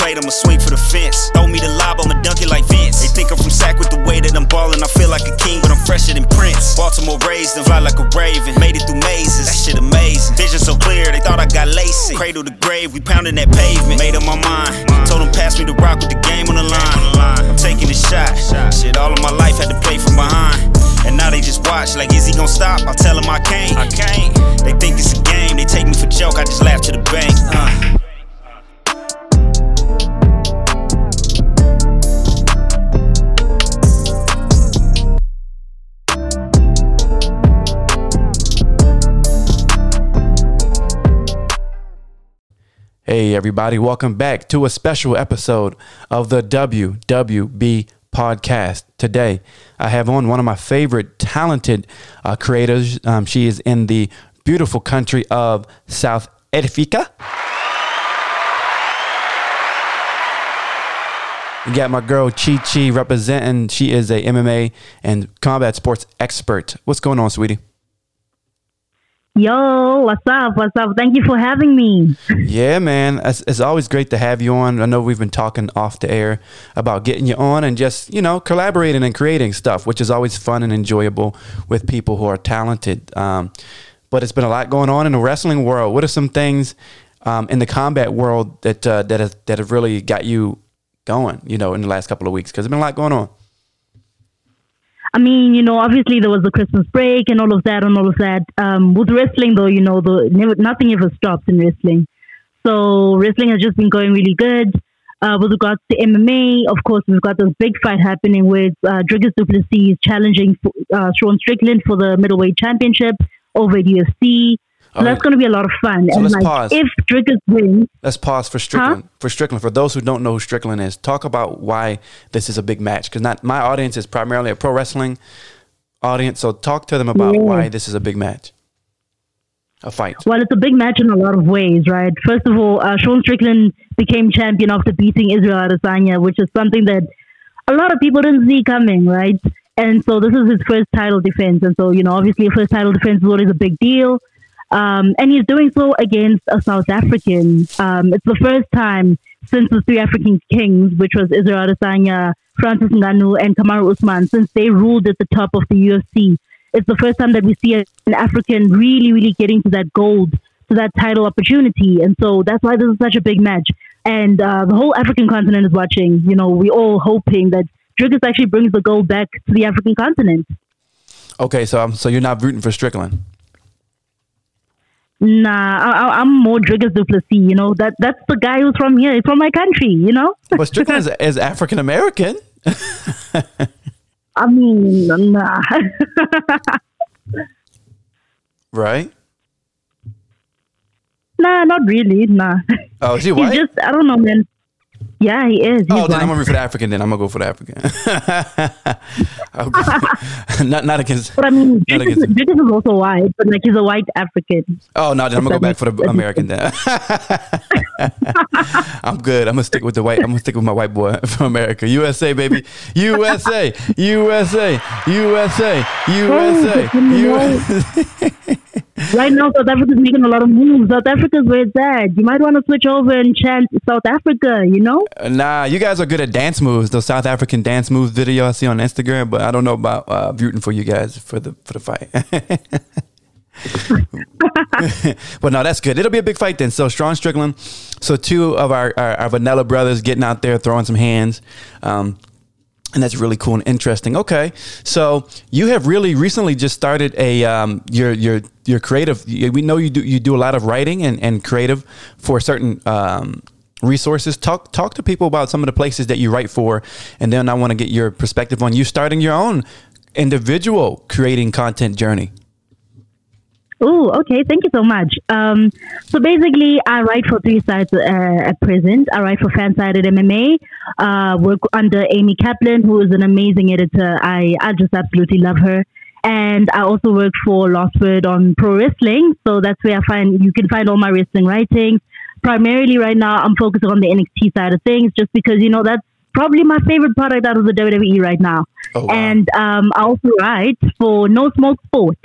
plate, I'ma swing for the fence. Throw me the lob, I'ma dunk it like Vince. They think I'm from Sac with the way that I'm ballin'. I feel like a king, but I'm fresher than Prince. Baltimore raised and fly like a raven. Made it through mazes, that shit amazing. Vision so clear, they thought I got lazy. Cradle to grave, we pounding that pavement. Made up my mind. Told them pass me the rock with the game on the line. I'm taking a shot. Shit, all of my life had to play from behind. And now they just watch, like, is he gonna stop? I tell him I can't. I can't. They think it's a game, they take me for joke, I just laugh to the bank. Uh. Hey, everybody, welcome back to a special episode of the WWB podcast. Today, I have on one of my favorite talented uh, creators. Um, she is in the beautiful country of South Africa. You got my girl Chi Chi representing. She is a MMA and combat sports expert. What's going on, sweetie? Yo, what's up? What's up? Thank you for having me. Yeah, man. It's, it's, always great to have you on. I know we've been talking off the air about getting you on and just, you know, collaborating and creating stuff, which is always fun and enjoyable with people who are talented. Um, but it's been a lot going on in the wrestling world. What are some things um, in the combat world that uh, that have, that have really got you going, you know, in the last couple of weeks? Because there's been a lot going on. I mean, you know, obviously there was the Christmas break and all of that and all of that. Um, with wrestling, though, you know, the never, nothing ever stops in wrestling. So wrestling has just been going really good. Uh, with regards to MMA, of course, we've got this big fight happening with uh, Dricus Du Plessis challenging uh, Sean Strickland for the middleweight championship over at UFC. That's going to be a lot of fun. So and let's like, pause. If Strickland wins, let's pause for Strickland. Huh? For Strickland, for those who don't know who Strickland is, talk about why this is a big match. Because not my audience is primarily a pro wrestling audience. So talk to them about yeah. why this is a big match, a fight. Well, it's a big match in a lot of ways, right? First of all, uh, Sean Strickland became champion after beating Israel Adesanya, which is something that a lot of people didn't see coming, right? And so this is his first title defense. And so, you know, obviously a first title defense is always a big deal. Um, and he's doing so against a South African. Um, it's the first time since the three African kings, which was Israel Adesanya, Francis Ngannou, and Kamaru Usman, since they ruled at the top of the UFC. It's the first time that we see an African really, really getting to that gold, to that title opportunity. And so that's why this is such a big match. And uh, the whole African continent is watching. You know, we all hoping that Dricus actually brings the gold back to the African continent. Okay, so um, so you're not rooting for Strickland. Nah, I, am more Dricus Du Plessis. You know that that's the guy who's from here. He's from my country. You know. but Strickland is, is African American. I mean, nah. right. Nah, not really. Nah. Oh, is he white? He's just I don't know, man. Yeah, he is. He's oh, then. I'm gonna root for the African. Then I'm gonna go for the African. not not against. But I mean, Dricus is, is also white, but like he's a white African. Oh no, then I'm gonna go back for the American. Then I'm good. I'm gonna stick with the white. I'm gonna stick with my white boy from America. USA, baby. USA, USA, USA, USA, USA. Right now, South Africa's making a lot of moves. South Africa's where it's at. You might want to switch over and chant South Africa. You know. Uh, nah, you guys are good at dance moves. The South African dance moves video I see on Instagram, but I don't know about uh, rooting for you guys for the for the fight. but no, that's good. It'll be a big fight then. So Strong Strickland. So two of our, our, our Vanilla brothers getting out there throwing some hands. Um, and that's really cool and interesting. Okay, so you have really recently just started a um, your your your creative. We know you do you do a lot of writing and, and creative for certain um, resources. Talk talk to people about some of the places that you write for, and then I want to get your perspective on you starting your own individual creating content journey. Oh, okay. Thank you so much. Um, so basically, I write for three sites uh, at present. I write for Fansided MMA. Uh, work under Amy Kaplan, who is an amazing editor. I I just absolutely love her. And I also work for Last Word on pro wrestling. So that's where I find you can find all my wrestling writings primarily right now I'm focusing on the NXT side of things just because, you know, that's probably my favorite product out of the WWE right now. Oh, wow. And um, I also write for No Smoke Sport.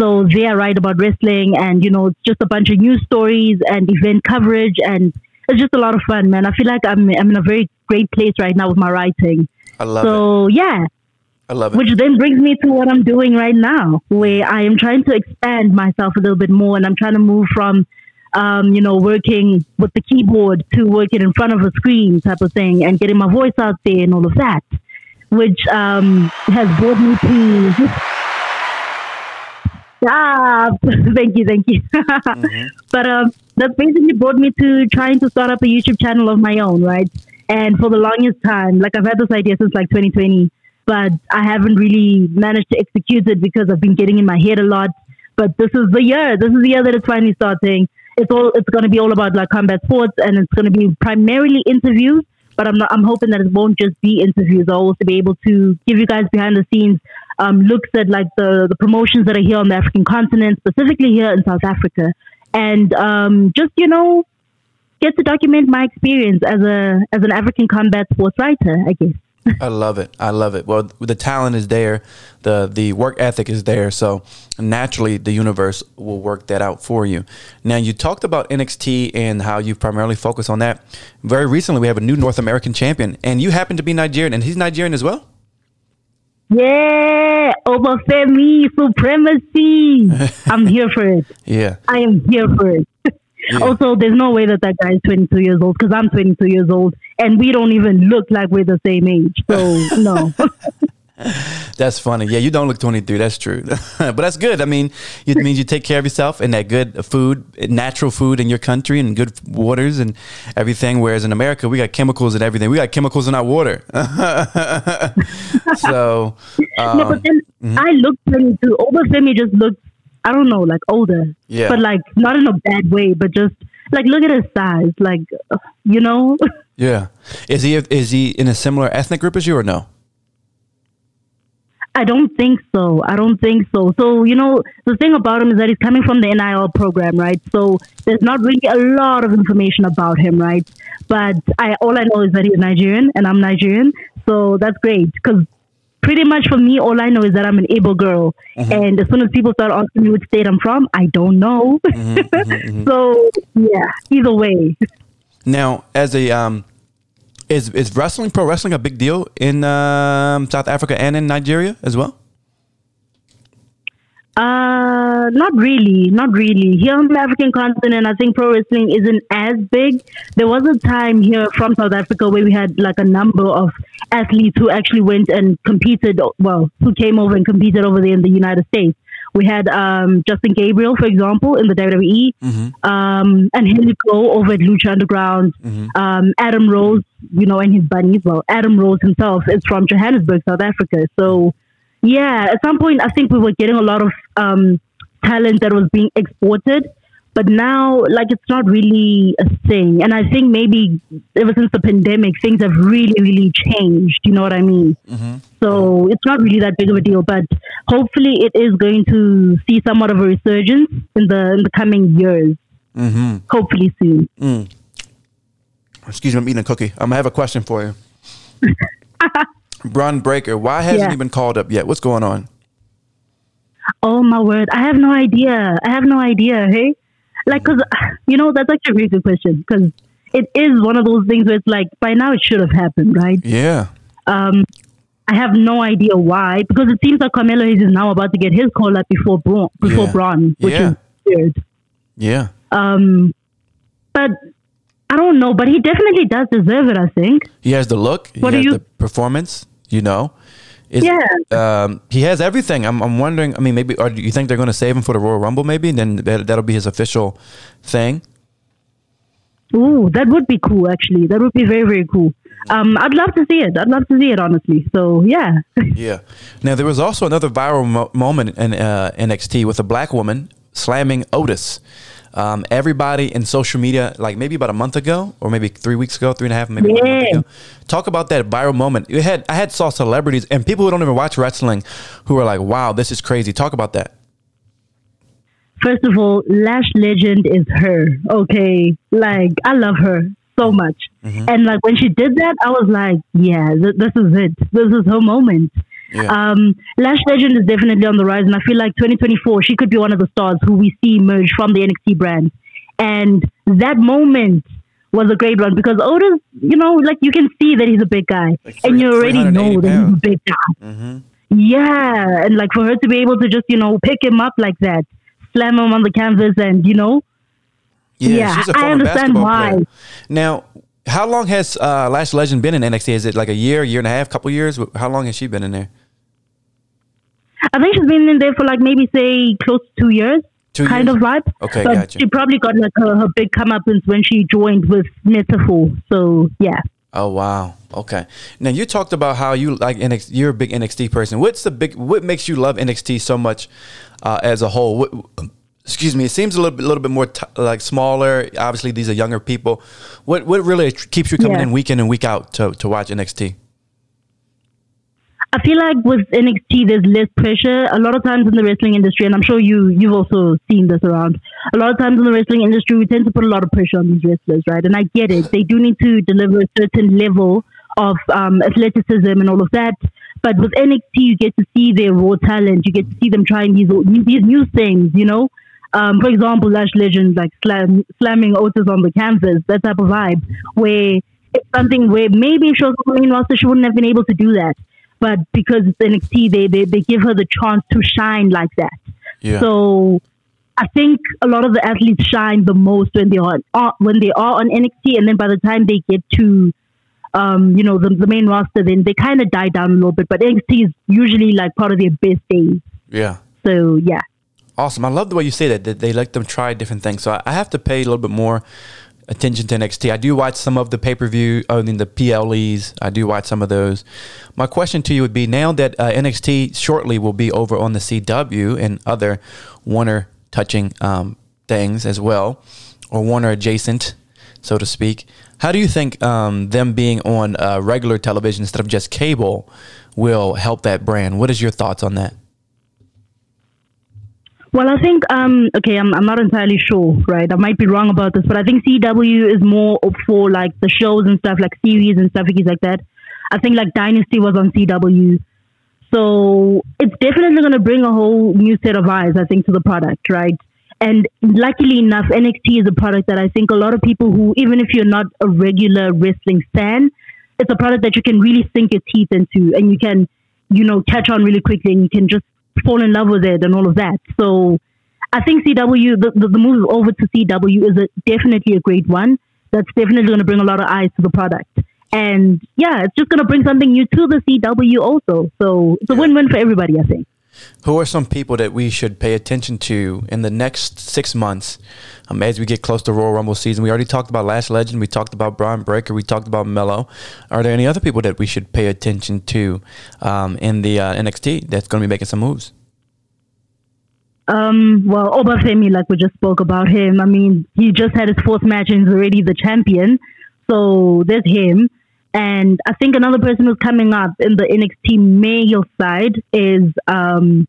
So they write about wrestling and, you know, it's just a bunch of news stories and event coverage and it's just a lot of fun, man. I feel like I'm I'm in a very great place right now with my writing. I love so it. So yeah, I love it. which then brings me to what I'm doing right now, where I am trying to expand myself a little bit more, and I'm trying to move from, um, you know, working with the keyboard to working in front of a screen type of thing, and getting my voice out there and all of that, which um, has brought me to. Stop! thank you, thank you. But um, that's basically brought me to trying to start up a YouTube channel of my own, right? And for the longest time, like I've had this idea since like 2020, but I haven't really managed to execute it because I've been getting in my head a lot. But this is the year. This is the year that it's finally starting. It's all. It's going to be all about like combat sports, and it's going to be primarily interviews. But I'm not. I'm hoping that it won't just be interviews. I'll also be able to give you guys behind the scenes um, looks at like the the promotions that are here on the African continent, specifically here in South Africa, and um, just you know get to document my experience as a as an African combat sports writer. I guess. I love it. I love it. Well, the talent is there, the the work ethic is there, so naturally the universe will work that out for you. Now, you talked about NXT and how you primarily focus on that. Very recently, we have a new North American champion, and you happen to be Nigerian, and he's Nigerian as well. Yeah, over Femi supremacy. I'm here for it. Yeah, I am here for it. Also, there's no way that that guy is 22 years old because I'm 22 years old, and we don't even look like we're the same age. So no. that's funny. Yeah, you don't look 23. That's true, but that's good. I mean, it means you take care of yourself and that good food, natural food in your country, and good waters and everything. Whereas in America, we got chemicals and everything. We got chemicals in our water. so, um, no, but then Mm-hmm. I look 22. Oba Femi just looks, I don't know, like older. Yeah. But like not in a bad way, but just like look at his size, like you know. yeah, is he is he in a similar ethnic group as you or no? I don't think so. I don't think so. So, you know, the thing about him is that he's coming from the NIL program, right? So there's not really a lot of information about him, right? But I all I know is that he's Nigerian and I'm Nigerian. So that's great because pretty much for me, all I know is that I'm an Igbo girl. And as soon as people start asking me which state I'm from, I don't know. so, yeah, either way. Now, as a um, is is wrestling pro wrestling a big deal in um, South Africa and in Nigeria as well? Uh, not really, not really. Here on the African continent, I think pro wrestling isn't as big. There was a time here from South Africa where we had like a number of athletes who actually went and competed. Well, who came over and competed over there in the United States. We had um, Justin Gabriel, for example, in the WWE, um, and Henry Cole over at Lucha Underground. Um, Adam Rose, you know, and his bunnies. Well, Adam Rose himself is from Johannesburg, South Africa. So, yeah, at some point, I think we were getting a lot of um, talent that was being exported, but now, like, it's not really a thing. And I think maybe ever since the pandemic, things have really, really changed. You know what I mean? So it's not really that big of a deal, but hopefully, it is going to see somewhat of a resurgence in the in the coming years. Mm-hmm. Hopefully soon. Excuse me, I'm eating a cookie. I'm gonna have a question for you. Bron Breakker, why hasn't Yeah. he been called up yet? What's going on? Oh my word! I have no idea. I have no idea. Hey, like, cause you know that's actually a really good question because it is one of those things where it's like by now it should have happened, right? Yeah, Um, I have no idea why because it seems like Carmelo Hayes is now about to get his call up before Bron, before Yeah. Bron, which Yeah. is weird. yeah, Um, but I don't know. But he definitely does deserve it. I think. he has the look. He What do has you- the performance. You know, Is- Yeah. Um, he has everything. I'm, I'm wondering. I mean, maybe. Or do you think they're going to save him for the Royal Rumble? Maybe then that, that'll be his official thing. Ooh, that would be cool. Actually, that would be very very cool. Um, I'd love to see it. I'd love to see it honestly. So yeah. Yeah. Now there was also another viral mo- moment in uh, NXT with a black woman slamming Otis. Um, everybody in social media, like maybe about a month ago, or maybe three weeks ago, three and a half, maybe Yeah. ago. Talk about that viral moment. You had I had saw celebrities and people who don't even watch wrestling, who were like, "Wow, this is crazy." Talk about that. First of all, Lash Legend is her. Okay, like I love her so much, and like when she did that, I was like, yeah, th- this is it. This is her moment. Yeah. Um, Lash Legend is definitely on the rise, and I feel like 2024 she could be one of the stars who we see emerge from the NXT brand. And that moment was a great one because Otis, you know, like you can see that he's a big guy, Like and you already know 380 that he's a big guy. Mm-hmm. Yeah, and like for her to be able to just you know pick him up like that, slam him on the canvas, and you know, Yeah, Yeah, she's a I understand why. player. Now, how long has uh, Lash Legend been in NXT? Is it like a year, year and a half, couple years? How long has she been in there? I think she's been in there for like maybe say close to two years. Two kind years? of vibe. Okay, but gotcha. she probably got like her, her big comeuppance when she joined with Meta-Four. So yeah. Oh wow. Okay. Now you talked about how you like NXT. You're a big NXT person. What's the big? What makes you love NXT so much uh, as a whole? What, excuse me. It seems a little, bit- little bit more t- like smaller. Obviously, these are younger people. What what really keeps you coming Yeah. in week in and week out to to watch NXT? I feel like with NXT, there's less pressure. A lot of times in the wrestling industry, and I'm sure you you've also seen this around. A lot of times in the wrestling industry, we tend to put a lot of pressure on these wrestlers, right? And I get it; they do need to deliver a certain level of um, athleticism and all of that. But with NXT, you get to see their raw talent. You get to see them trying these these new things. You know, um, for example, Lash Legend like slam, slamming Otis on the canvas, that type of vibe, where it's something where maybe if she was on roster, she wouldn't have been able to do that. But because it's NXT, they, they, they give her the chance to shine like that. Yeah. So I think a lot of the athletes shine the most when they are are- when they are on NXT, and then by the time they get to um, you know the, the main roster, then they kind of die down a little bit. But NXT is usually like part of their best days. yeah. So yeah. Awesome. I love the way you say that, that they let them try different things. So I, I have to pay a little bit more attention to NXT. I do watch some of the pay per view, I mean, the PLEs. I do watch some of those. My question to you would be now that uh, NXT shortly will be over on the CW and other Warner touching um, things as well, or Warner adjacent, so to speak. How do you think um, them being on uh, regular television instead of just cable will help that brand? What is your thoughts on that? Well, I think um, okay, I'm I'm not entirely sure, right? I might be wrong about this, but I think CW is more for like the shows and stuff, like series and stuff like that. I think like Dynasty was on CW, so it's definitely going to bring a whole new set of eyes, I think, to the product, right? And luckily enough, NXT is a product that I think a lot of people who, even if you're not a regular wrestling fan, it's a product that you can really sink your teeth into, and you can, you know, catch on really quickly, and you can just fall in love with it and all of that. So I think CW, the, the, the move over to CW is a, definitely a great one. That's definitely going to bring a lot of eyes to the product. And yeah, it's just going to bring something new to the CW also. So it's a win win for everybody, I think. Who are some people that we should pay attention to in the next six months um, as we get close to Royal Rumble season? We already talked about Lash Legend. We talked about Bron Breakker. We talked about Melo. Are there any other people that we should pay attention to um, in the uh, NXT that's going to be making some moves? Um, well, Obafemi, like we just spoke about him. I mean, he just had his fourth match and he's already the champion. So there's him. And I think another person who's coming up in the NXT male side is um,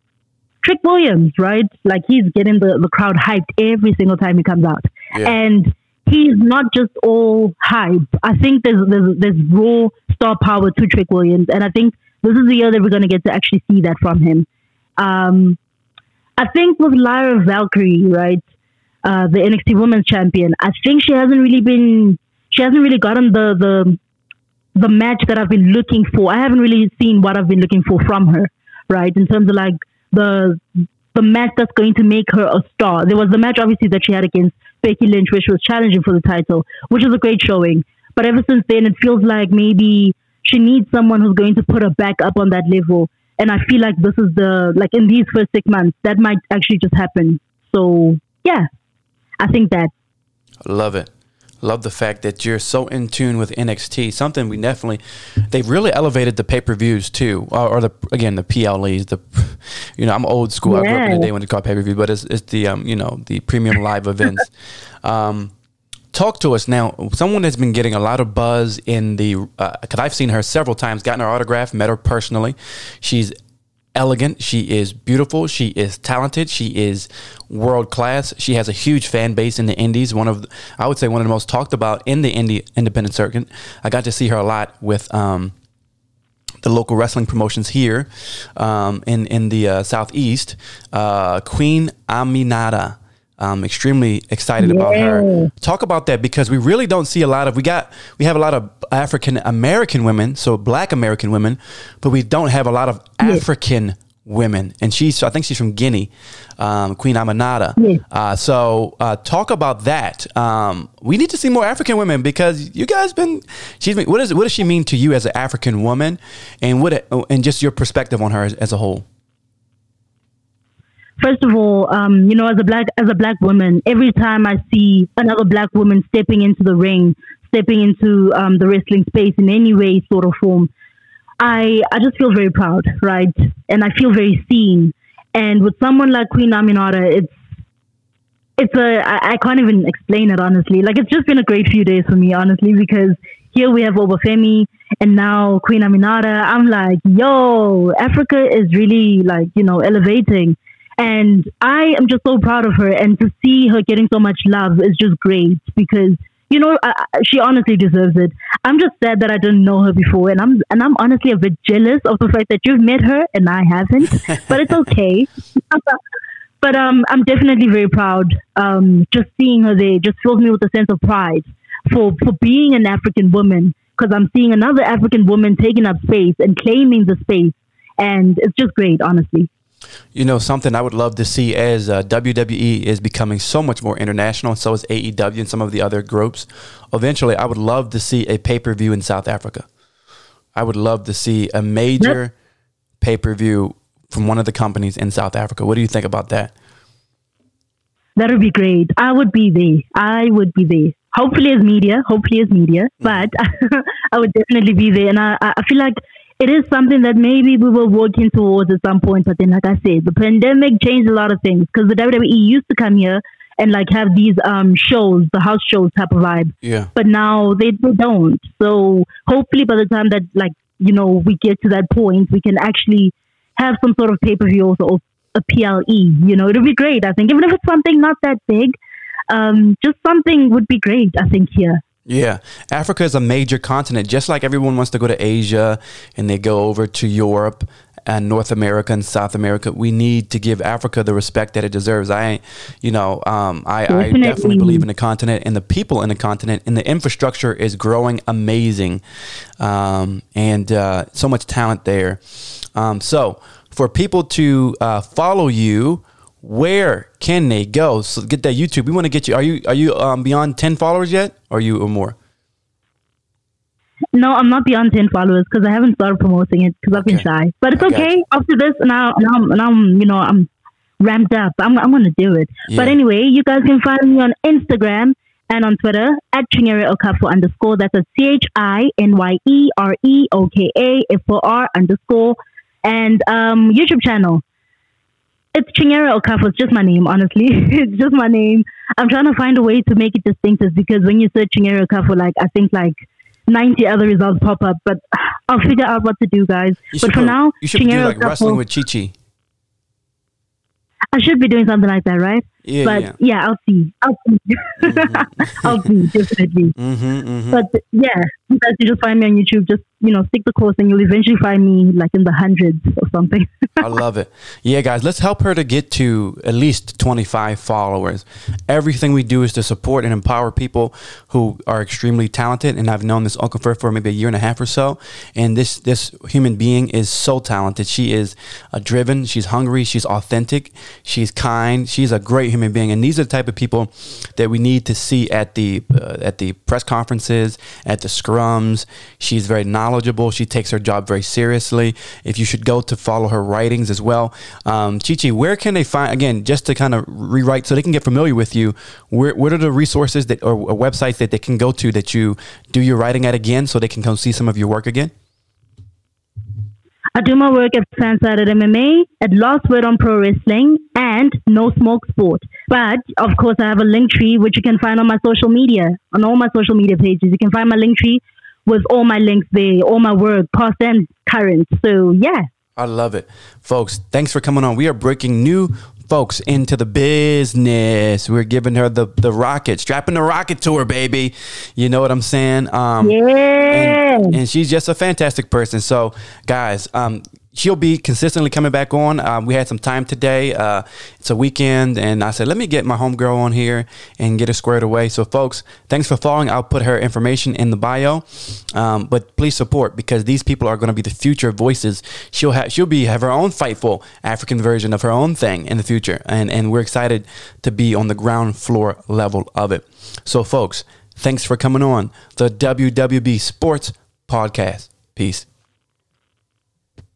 Trick Williams, right? Like he's getting the, the crowd hyped every single time he comes out. Yeah. And he's not just all hype. I think there's, there's there's raw star power to Trick Williams, and I think this is the year that we're going to get to actually see that from him. Um, I think with Lyra Valkyria, right, uh, the NXT Women's Champion, I think she hasn't really been, she hasn't really gotten the the the match that I've been looking for. I haven't really seen what I've been looking for from her, right, in terms of like the the match that's going to make her a star. There was the match obviously that she had against Becky Lynch, she was challenging for the title, which was a great showing. But ever since then, it feels like maybe she needs someone who's going to put her back up on that level. And I feel like this is the like in these first six months that might actually just happen. So yeah, I think that Love it. Love the fact that you're so in tune with NXT. Something we definitely, they've really elevated the pay per views too, or, or the again the PLEs. The, you know, I'm old school. I grew up in the day when it called pay per view, but it's, it's the um you know the premium live events. Um, talk to us now. Someone that's been getting a lot of buzz in the because I've seen her several times, gotten her autograph, met her personally. She's elegant. She is beautiful. She is talented. She is world class. She has a huge fan base in the Indies. One of, I would say, one of the most talked about in the indie independent circuit. I got to see her a lot with um, the local wrestling promotions here um, in in the uh, southeast. Uh, Queen Aminata. I'm extremely excited about her. Talk about that because we really don't see a lot of we got we have a lot of African American women, so black American women, but we don't have a lot of African women. And she's I think she's from Guinea, um, Queen Aminata. Uh, so uh, talk about that. Um, we need to see more African women because you guys been she's been, what is what does she mean to you as an African woman, and what and just your perspective on her as, as a whole first of all, um, you know, as a black as a black woman, every time I see another black woman stepping into the ring, stepping into um, the wrestling space in any way, sort of form, I I just feel very proud, right? And I feel very seen. And with someone like Queen Aminata, it's it's a I, I can't even explain it honestly. Like it's just been a great few days for me, honestly, because here we have Obafemi and now Queen Aminata. I'm like, yo, Africa is really like, you know, elevating. And I am just so proud of her. And to see her getting so much love is just great because, you know, I, she honestly deserves it. I'm just sad that I didn't know her before. And I'm, and I'm honestly a bit jealous of the fact that you've met her and I haven't, but it's okay. but um, I'm definitely very proud. Um, just seeing her there just fills me with a sense of pride for, for being an African woman because I'm seeing another African woman taking up space and claiming the space. And it's just great, honestly. You know, something I would love to see as uh, WWE is becoming so much more international, and so is AEW and some of the other groups. Eventually, I would love to see a pay per view in South Africa. I would love to see a major yep. pay per view from one of the companies in South Africa. What do you think about that? That would be great. I would be there. I would be there. Hopefully, as media. Hopefully, as media. Mm-hmm. But I would definitely be there, and I, I feel like it is something that maybe we were working towards at some point. But then, like I said, the pandemic changed a lot of things because the WWE used to come here and like have these um shows, the house shows type of vibe. Yeah. But now they, they don't. So hopefully by the time that like, you know, we get to that point, we can actually have some sort of pay per view or a PLE. You know, it'll be great, I think. Even if it's something not that big, um, just something would be great, I think, here. Yeah, Africa is a major continent. Just like everyone wants to go to Asia and they go over to Europe and North America and South America, we need to give Africa the respect that it deserves. I, you know, um, I, definitely. I definitely believe in the continent and the people in the continent, and the infrastructure is growing amazing, um, and uh, so much talent there. Um, so for people to uh, follow you where can they go? So get that YouTube. We want to get you. Are you are you um, beyond ten followers yet? Or are you or more? No, I'm not beyond ten followers because I haven't started promoting it because I've been shy. But it's okay. After this, now now now I'm you know I'm ramped up. I'm I'm gonna do it. Yeah. But anyway, you guys can find me on Instagram and on Twitter at Chinyere Okafor underscore. That's a C H I N Y E R E O K A F O R underscore and um, YouTube channel it's Chinyere Okafor. It's just my name, honestly. it's just my name. I'm trying to find a way to make it distinctive because when you search Chinyere Okafor, like I think like 90 other results pop up, but I'll figure out what to do, guys. But for now, you should Chinyere do like wrestling with Chi Chi. I should be doing something like that, right? Yeah, but yeah, yeah I'll see. I'll see. Mm-hmm. I'll see definitely. Mm-hmm, mm-hmm. But yeah, you guys can just find me on YouTube. Just you know, stick the course, and you'll eventually find me like in the hundreds or something. I love it. Yeah, guys, let's help her to get to at least twenty five followers. Everything we do is to support and empower people who are extremely talented. And I've known this Okafor for maybe a year and a half or so. And this this human being is so talented. She is uh, driven. She's hungry. She's authentic. She's kind. She's a great human being, and these are the type of people that we need to see at the uh, at the press conferences, at the scrums. She's very knowledgeable. She takes her job very seriously. If you should go to follow her writings as well, um, Chichi, where can they find again just to kind of rewrite so they can get familiar with you? Where what are the resources that or websites that they can go to that you do your writing at again, so they can come see some of your work again? I do my work at Fansided MMA, at Last Word on Pro Wrestling, and No Smoke Sport. But of course, I have a link tree which you can find on my social media, on all my social media pages. You can find my link tree with all my links there, all my work, past and current. So yeah. I love it. Folks, thanks for coming on. We are breaking new folks into the business. We're giving her the the rocket, strapping the rocket to her, baby. You know what I'm saying? Um, yeah. And, and, she's just a fantastic person. So, guys, um, she'll be consistently coming back on. Um, we had some time today. Uh, it's a weekend, and I said, let me get my homegirl on here and get her squared away. So, folks, thanks for following. I'll put her information in the bio, um, but please support because these people are going to be the future voices. She'll have she'll be have her own fightful African version of her own thing in the future, and and we're excited to be on the ground floor level of it. So, folks, thanks for coming on the WWB Sports Podcast. Peace.